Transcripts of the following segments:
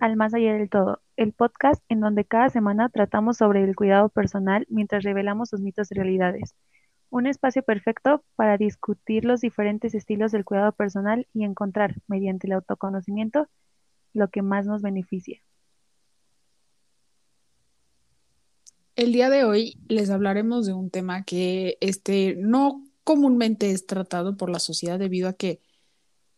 al Más Allá del Todo, el podcast en donde cada semana tratamos sobre el cuidado personal mientras revelamos sus mitos y realidades. Un espacio perfecto para discutir los diferentes estilos del cuidado personal y encontrar, mediante el autoconocimiento, lo que más nos beneficia. El día de hoy les hablaremos de un tema que este, no comúnmente es tratado por la sociedad debido a que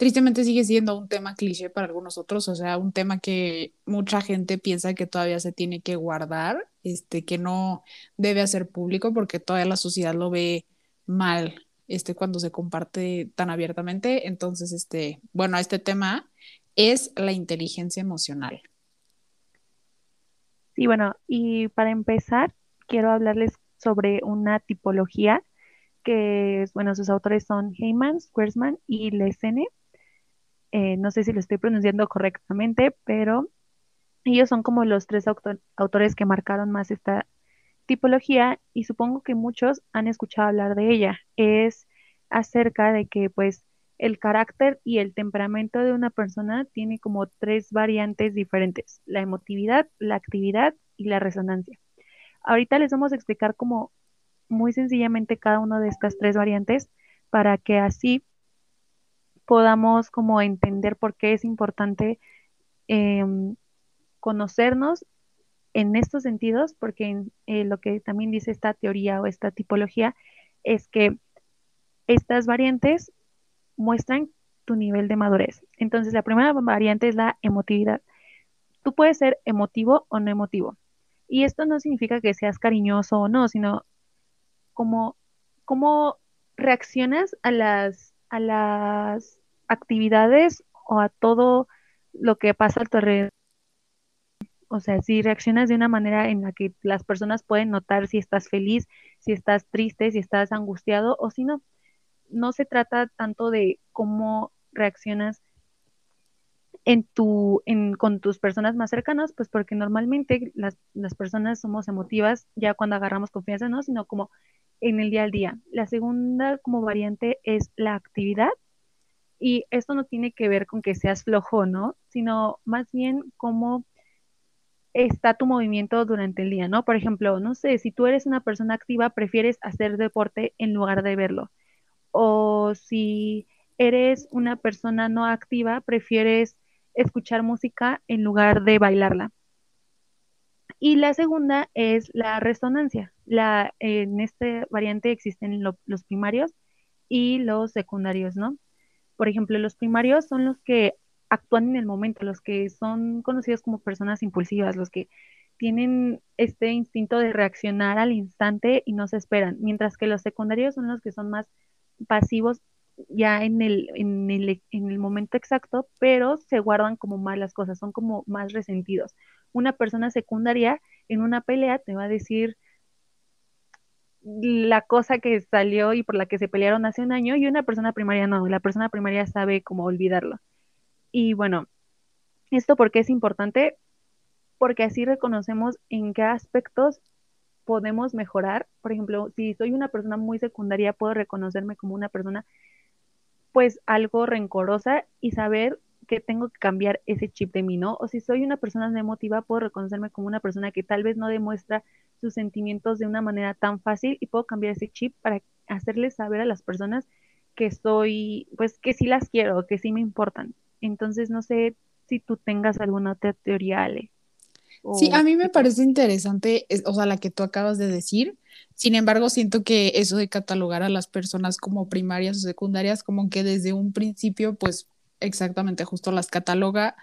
tristemente sigue siendo un tema cliché para algunos otros, o sea, un tema que mucha gente piensa que todavía se tiene que guardar, este, que no debe hacer público porque todavía la sociedad lo ve mal, este, cuando se comparte tan abiertamente. Entonces, este, bueno, este tema es la inteligencia emocional. Sí, bueno, y para empezar, quiero hablarles sobre una tipología que, bueno, sus autores son Heyman, Squaresman y Lesene. Eh, no sé si lo estoy pronunciando correctamente, pero ellos son como los tres autores que marcaron más esta tipología y supongo que muchos han escuchado hablar de ella. Es acerca de que pues el carácter y el temperamento de una persona tiene como tres variantes diferentes, la emotividad, la actividad y la resonancia. Ahorita les vamos a explicar como muy sencillamente cada una de estas tres variantes para que así podamos como entender por qué es importante em, conocernos en estos sentidos, porque eh, lo que también dice esta teoría o esta tipología es que estas variantes muestran tu nivel de madurez. Entonces, la primera variante es la emotividad. Tú puedes ser emotivo o no emotivo. Y esto no significa que seas cariñoso o no, sino como cómo reaccionas a las, a las actividades o a todo lo que pasa a tu alrededor. O sea, si reaccionas de una manera en la que las personas pueden notar si estás feliz, si estás triste, si estás angustiado o si no. No se trata tanto de cómo reaccionas en tu, en, con tus personas más cercanas, pues porque normalmente las, las personas somos emotivas ya cuando agarramos confianza, ¿no? Sino como en el día al día. La segunda como variante es la actividad, y esto no tiene que ver con que seas flojo, ¿no? Sino más bien cómo está tu movimiento durante el día, ¿no? Por ejemplo, no sé, si tú eres una persona activa, prefieres hacer deporte en lugar de verlo. O si eres una persona no activa, prefieres escuchar música en lugar de bailarla. Y la segunda es la resonancia. La, en esta variante existen los primarios y los secundarios, ¿no? Por ejemplo, los primarios son los que actúan en el momento, los que son conocidos como personas impulsivas, los que tienen este instinto de reaccionar al instante y no se esperan, mientras que los secundarios son los que son más pasivos ya en el, en el, en el momento exacto, pero se guardan como malas cosas, son como más resentidos. Una persona secundaria en una pelea te va a decir, la cosa que salió y por la que se pelearon hace un año y una persona primaria no, la persona primaria sabe cómo olvidarlo. Y bueno, esto porque es importante, porque así reconocemos en qué aspectos podemos mejorar. Por ejemplo, si soy una persona muy secundaria, puedo reconocerme como una persona pues algo rencorosa y saber que tengo que cambiar ese chip de mí, ¿no? O si soy una persona emotiva, puedo reconocerme como una persona que tal vez no demuestra sus sentimientos de una manera tan fácil y puedo cambiar ese chip para hacerles saber a las personas que soy, pues que sí las quiero, que sí me importan. Entonces, no sé si tú tengas alguna otra teoría, Ale. Sí, a mí me parece interesante, o sea, la que tú acabas de decir. Sin embargo, siento que eso de catalogar a las personas como primarias o secundarias, como que desde un principio, pues exactamente justo las cataloga.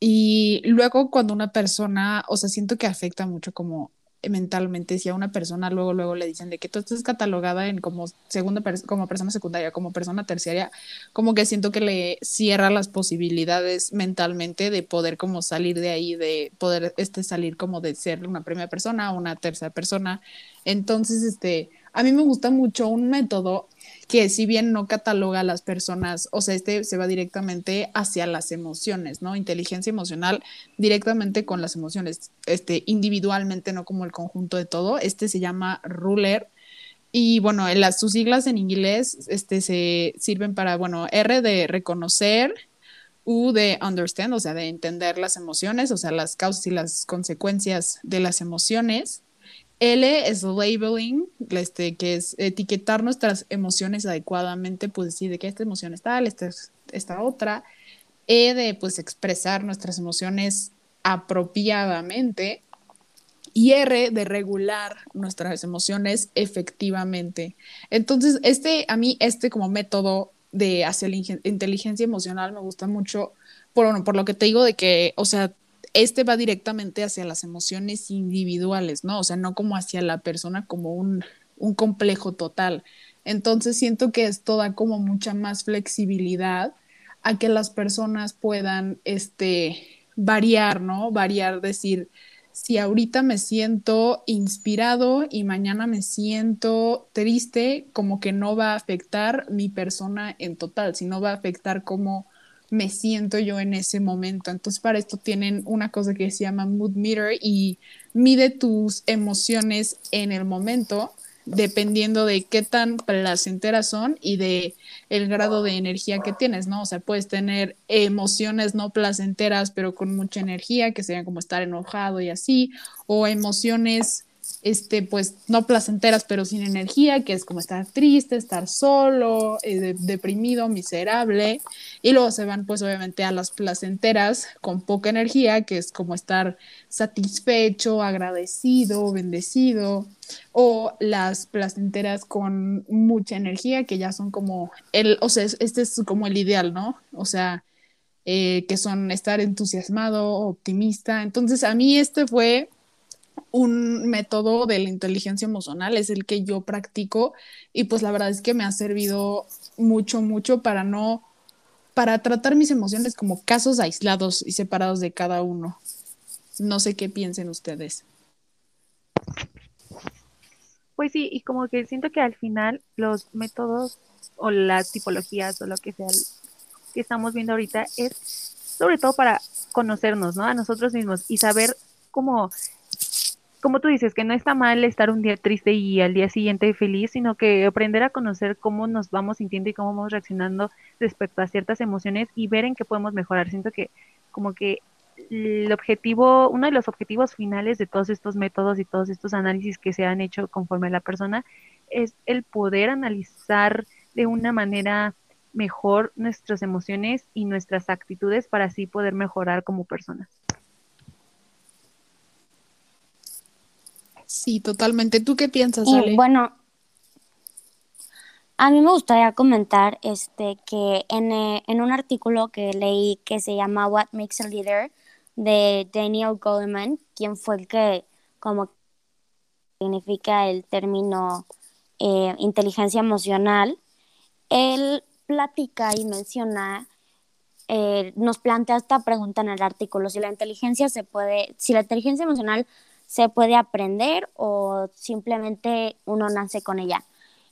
Y luego cuando una persona, o sea, siento que afecta mucho como mentalmente si a una persona luego luego le dicen de que tú estás catalogada en como segunda como persona secundaria, como persona terciaria, como que siento que le cierra las posibilidades mentalmente de poder como salir de ahí, de poder este salir como de ser una primera persona una tercera persona. Entonces, este, a mí me gusta mucho un método que si bien no cataloga a las personas, o sea, este se va directamente hacia las emociones, ¿no? Inteligencia emocional directamente con las emociones, este, individualmente, no como el conjunto de todo. Este se llama Ruler. Y bueno, las, sus siglas en inglés este, se sirven para, bueno, R de reconocer, U de understand, o sea, de entender las emociones, o sea, las causas y las consecuencias de las emociones. L es labeling, este, que es etiquetar nuestras emociones adecuadamente, pues decir de que esta emoción es tal, esta, esta otra. E de pues expresar nuestras emociones apropiadamente y R de regular nuestras emociones efectivamente. Entonces, este, a mí, este como método de hacia la inteligencia emocional me gusta mucho, por, por lo que te digo de que, o sea, este va directamente hacia las emociones individuales, ¿no? O sea, no como hacia la persona como un, un complejo total. Entonces siento que esto da como mucha más flexibilidad a que las personas puedan, este, variar, ¿no? Variar, decir, si ahorita me siento inspirado y mañana me siento triste, como que no va a afectar mi persona en total, sino va a afectar cómo me siento yo en ese momento. Entonces, para esto tienen una cosa que se llama mood meter y mide tus emociones en el momento dependiendo de qué tan placenteras son y de el grado de energía que tienes, ¿no? O sea, puedes tener emociones no placenteras, pero con mucha energía, que serían como estar enojado y así, o emociones este, pues no placenteras, pero sin energía, que es como estar triste, estar solo, eh, deprimido, miserable, y luego se van pues obviamente a las placenteras con poca energía, que es como estar satisfecho, agradecido, bendecido, o las placenteras con mucha energía, que ya son como el, o sea, este es como el ideal, ¿no? O sea, eh, que son estar entusiasmado, optimista. Entonces, a mí este fue un método de la inteligencia emocional, es el que yo practico y pues la verdad es que me ha servido mucho, mucho para no, para tratar mis emociones como casos aislados y separados de cada uno. No sé qué piensen ustedes. Pues sí, y como que siento que al final los métodos o las tipologías o lo que sea que estamos viendo ahorita es sobre todo para conocernos, ¿no? A nosotros mismos y saber cómo como tú dices, que no está mal estar un día triste y al día siguiente feliz, sino que aprender a conocer cómo nos vamos sintiendo y cómo vamos reaccionando respecto a ciertas emociones y ver en qué podemos mejorar. Siento que como que el objetivo, uno de los objetivos finales de todos estos métodos y todos estos análisis que se han hecho conforme a la persona es el poder analizar de una manera mejor nuestras emociones y nuestras actitudes para así poder mejorar como personas. Sí, totalmente. ¿Tú qué piensas, Ale? bueno, a mí me gustaría comentar este, que en, eh, en, un artículo que leí que se llama What Makes a Leader de Daniel Goleman, quien fue el que como significa el término eh, inteligencia emocional, él platica y menciona, eh, nos plantea esta pregunta en el artículo, si la inteligencia se puede, si la inteligencia emocional se puede aprender o simplemente uno nace con ella.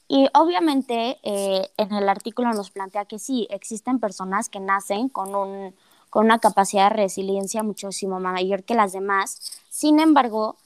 Y obviamente eh, en el artículo nos plantea que sí, existen personas que nacen con, un, con una capacidad de resiliencia muchísimo mayor que las demás. Sin embargo,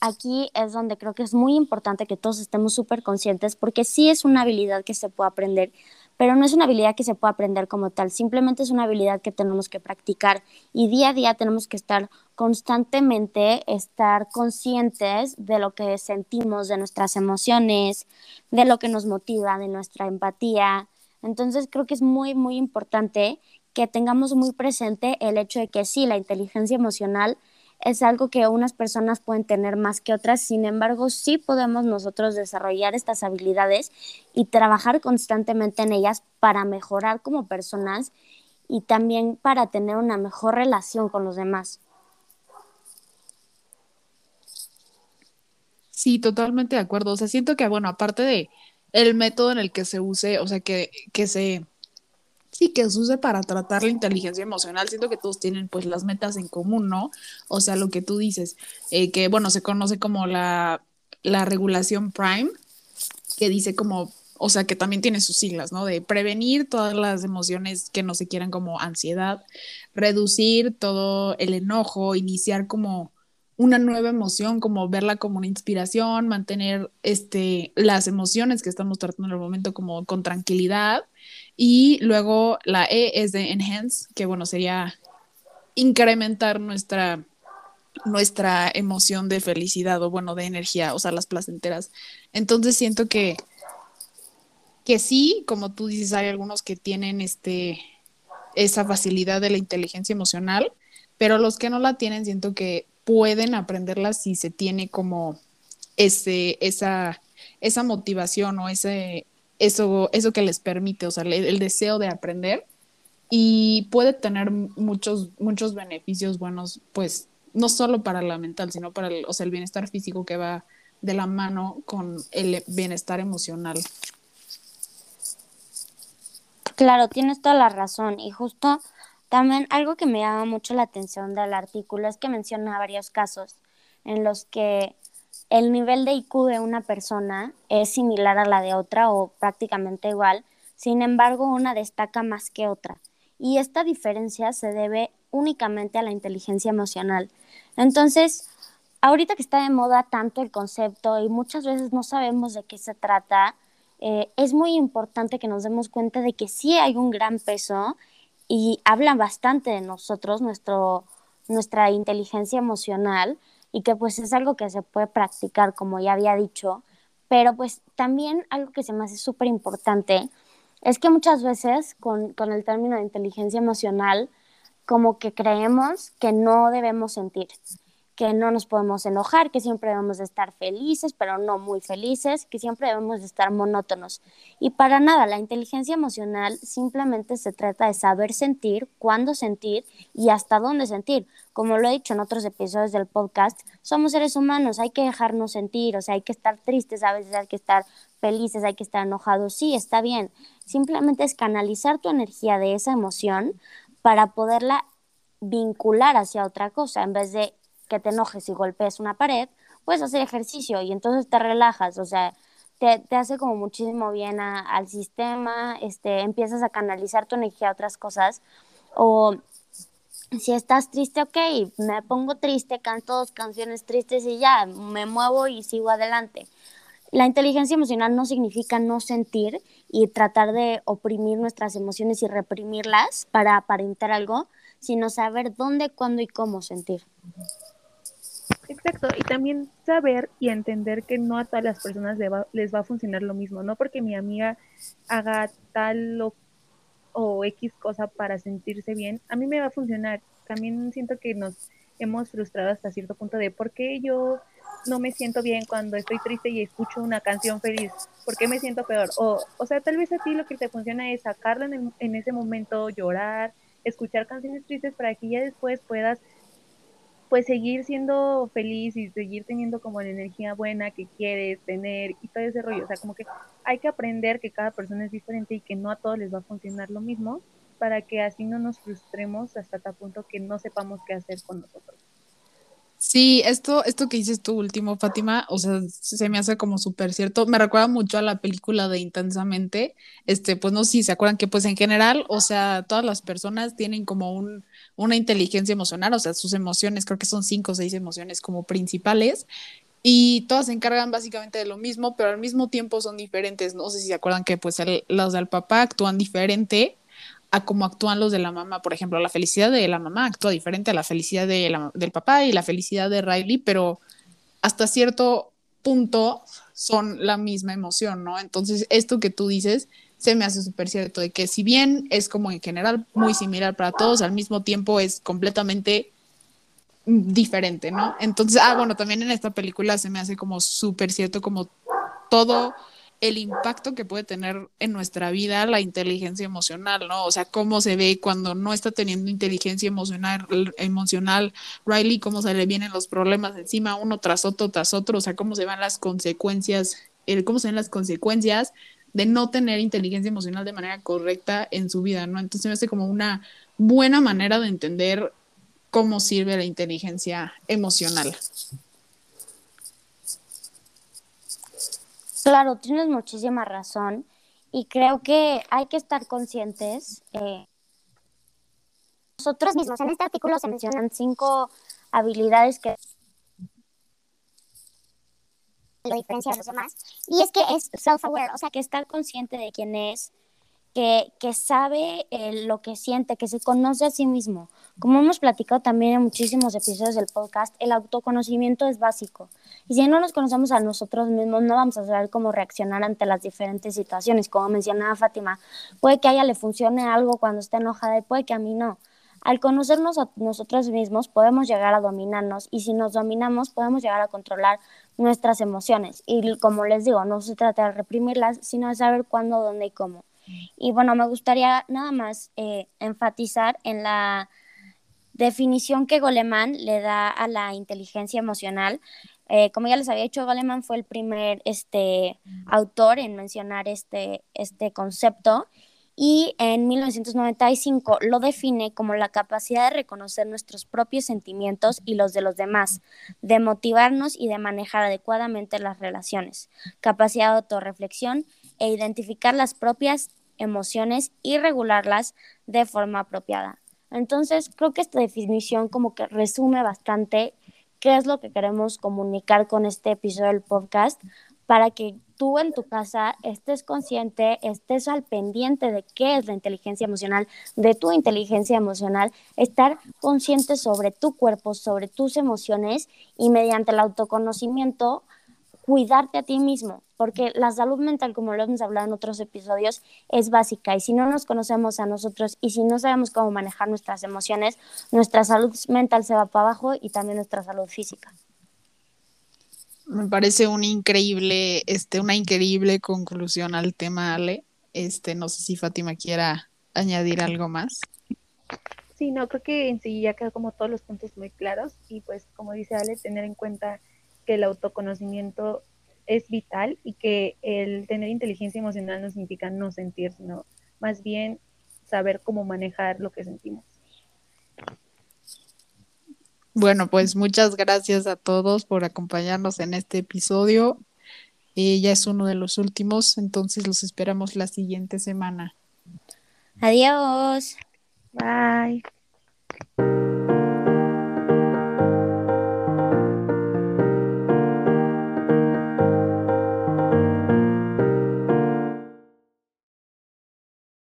aquí es donde creo que es muy importante que todos estemos súper conscientes porque sí es una habilidad que se puede aprender pero no es una habilidad que se pueda aprender como tal, simplemente es una habilidad que tenemos que practicar y día a día tenemos que estar constantemente, estar conscientes de lo que sentimos, de nuestras emociones, de lo que nos motiva, de nuestra empatía. Entonces creo que es muy, muy importante que tengamos muy presente el hecho de que sí, la inteligencia emocional es algo que unas personas pueden tener más que otras, sin embargo, sí podemos nosotros desarrollar estas habilidades y trabajar constantemente en ellas para mejorar como personas y también para tener una mejor relación con los demás. Sí, totalmente de acuerdo. O sea, siento que, bueno, aparte de el método en el que se use, o sea, que, que se sí, que se use para tratar la inteligencia emocional. Siento que todos tienen pues las metas en común, ¿no? O sea, lo que tú dices, eh, que bueno, se conoce como la, la regulación prime, que dice como, o sea, que también tiene sus siglas, ¿no? De prevenir todas las emociones que no se quieran como ansiedad, reducir todo el enojo, iniciar como una nueva emoción, como verla como una inspiración, mantener este, las emociones que estamos tratando en el momento como con tranquilidad. Y luego la E es de enhance, que bueno, sería incrementar nuestra, nuestra emoción de felicidad o bueno, de energía, o sea, las placenteras. Entonces siento que, que sí, como tú dices, hay algunos que tienen este, esa facilidad de la inteligencia emocional, pero los que no la tienen siento que pueden aprenderla si se tiene como ese, esa, esa motivación o ese, eso, eso que les permite, o sea, el, deseo de aprender y puede tener muchos, muchos beneficios buenos, pues no solo para la mental, sino para el, o sea, el bienestar físico que va de la mano con el bienestar emocional. Claro, tienes toda la razón y justo también algo que me llama mucho la atención del artículo es que menciona varios casos en los que el nivel de IQ de una persona es similar a la de otra o prácticamente igual, sin embargo una destaca más que otra. Y esta diferencia se debe únicamente a la inteligencia emocional. Entonces, ahorita que está de moda tanto el concepto y muchas veces no sabemos de qué se trata, eh, es muy importante que nos demos cuenta de que sí hay un gran peso y habla bastante de nosotros, nuestro, nuestra inteligencia emocional y que pues es algo que se puede practicar, como ya había dicho, pero pues también algo que se me hace súper importante es que muchas veces con, con el término de inteligencia emocional, como que creemos que no debemos sentir que no nos podemos enojar, que siempre debemos de estar felices, pero no muy felices, que siempre debemos de estar monótonos. Y para nada, la inteligencia emocional simplemente se trata de saber sentir, cuándo sentir y hasta dónde sentir. Como lo he dicho en otros episodios del podcast, somos seres humanos, hay que dejarnos sentir, o sea, hay que estar tristes, a veces hay que estar felices, hay que estar enojados, sí, está bien. Simplemente es canalizar tu energía de esa emoción para poderla vincular hacia otra cosa, en vez de que te enojes y golpees una pared, puedes hacer ejercicio y entonces te relajas, o sea, te, te hace como muchísimo bien al sistema, este, empiezas a canalizar tu energía a otras cosas, o si estás triste, ok, me pongo triste, canto dos canciones tristes y ya, me muevo y sigo adelante. La inteligencia emocional no significa no sentir y tratar de oprimir nuestras emociones y reprimirlas para aparentar algo, sino saber dónde, cuándo y cómo sentir. Exacto, y también saber y entender que no a todas las personas les va, a funcionar lo mismo, no porque mi amiga haga tal o, o, X cosa para sentirse bien, a mí me va a funcionar. También siento que nos hemos frustrado hasta cierto punto de por qué yo no me siento bien cuando estoy triste y escucho una canción feliz, ¿por qué me siento peor? O, o sea, tal vez a ti lo que te funciona es sacarlo en, en ese momento, llorar, escuchar canciones tristes para que ya después puedas pues seguir siendo feliz y seguir teniendo como la energía buena que quieres tener y todo ese rollo. O sea, como que hay que aprender que cada persona es diferente y que no a todos les va a funcionar lo mismo para que así no nos frustremos hasta tal punto que no sepamos qué hacer con nosotros. Sí, esto, esto que dices tú último, Fátima, o sea, se me hace como súper cierto. Me recuerda mucho a la película de Intensamente. Este, pues no sé si se acuerdan que, pues en general, o sea, todas las personas tienen como un, una inteligencia emocional, o sea, sus emociones, creo que son cinco o seis emociones como principales, y todas se encargan básicamente de lo mismo, pero al mismo tiempo son diferentes. No sé si se acuerdan que, pues, los del papá actúan diferente a cómo actúan los de la mamá. Por ejemplo, la felicidad de la mamá actúa diferente a la felicidad de del papá y la felicidad de Riley, pero hasta cierto punto son la misma emoción, ¿no? Entonces, esto que tú dices se me hace súper cierto, de que si bien es como en general muy similar para todos, al mismo tiempo es completamente diferente, ¿no? Entonces, ah, bueno, también en esta película se me hace como súper cierto como todo el impacto que puede tener en nuestra vida la inteligencia emocional, ¿no? O sea, cómo se ve cuando no está teniendo inteligencia emocional, emocional Riley, cómo se le vienen los problemas encima uno tras otro, tras otro, o sea, cómo se van las consecuencias, el, cómo se ven las consecuencias de no tener inteligencia emocional de manera correcta en su vida, ¿no? Entonces me hace como una buena manera de entender cómo sirve la inteligencia emocional. Claro, tienes muchísima razón y creo que hay que estar conscientes. Eh, nosotros mismos, en este artículo se mencionan cinco habilidades que lo diferencia de los demás, y es que es self-aware, o sea, que está consciente de quién es, que, que sabe eh, lo que siente, que se conoce a sí mismo. Como hemos platicado también en muchísimos episodios del podcast, el autoconocimiento es básico. Y si no nos conocemos a nosotros mismos, no vamos a saber cómo reaccionar ante las diferentes situaciones. Como mencionaba Fátima, puede que a ella le funcione algo cuando esté enojada y puede que a mí no. Al conocernos a nosotros mismos podemos llegar a dominarnos y si nos dominamos podemos llegar a controlar nuestras emociones. Y como les digo, no se trata de reprimirlas, sino de saber cuándo, dónde y cómo. Y bueno, me gustaría nada más eh, enfatizar en la definición que Goleman le da a la inteligencia emocional. Eh, como ya les había dicho, Goleman fue el primer este, autor en mencionar este, este concepto y en 1995 lo define como la capacidad de reconocer nuestros propios sentimientos y los de los demás, de motivarnos y de manejar adecuadamente las relaciones, capacidad de autorreflexión e identificar las propias emociones y regularlas de forma apropiada. Entonces, creo que esta definición como que resume bastante qué es lo que queremos comunicar con este episodio del podcast para que tú en tu casa estés consciente, estés al pendiente de qué es la inteligencia emocional, de tu inteligencia emocional, estar consciente sobre tu cuerpo, sobre tus emociones y mediante el autoconocimiento cuidarte a ti mismo, porque la salud mental, como lo hemos hablado en otros episodios, es básica y si no nos conocemos a nosotros y si no sabemos cómo manejar nuestras emociones, nuestra salud mental se va para abajo y también nuestra salud física. Me parece un increíble, este, una increíble conclusión al tema, Ale. Este, no sé si Fátima quiera añadir algo más. Sí, no, creo que en sí ya quedó como todos los puntos muy claros y pues como dice Ale, tener en cuenta que el autoconocimiento es vital y que el tener inteligencia emocional no significa no sentir, sino más bien saber cómo manejar lo que sentimos. Bueno, pues muchas gracias a todos por acompañarnos en este episodio. Eh, ya es uno de los últimos, entonces los esperamos la siguiente semana. Adiós. Bye.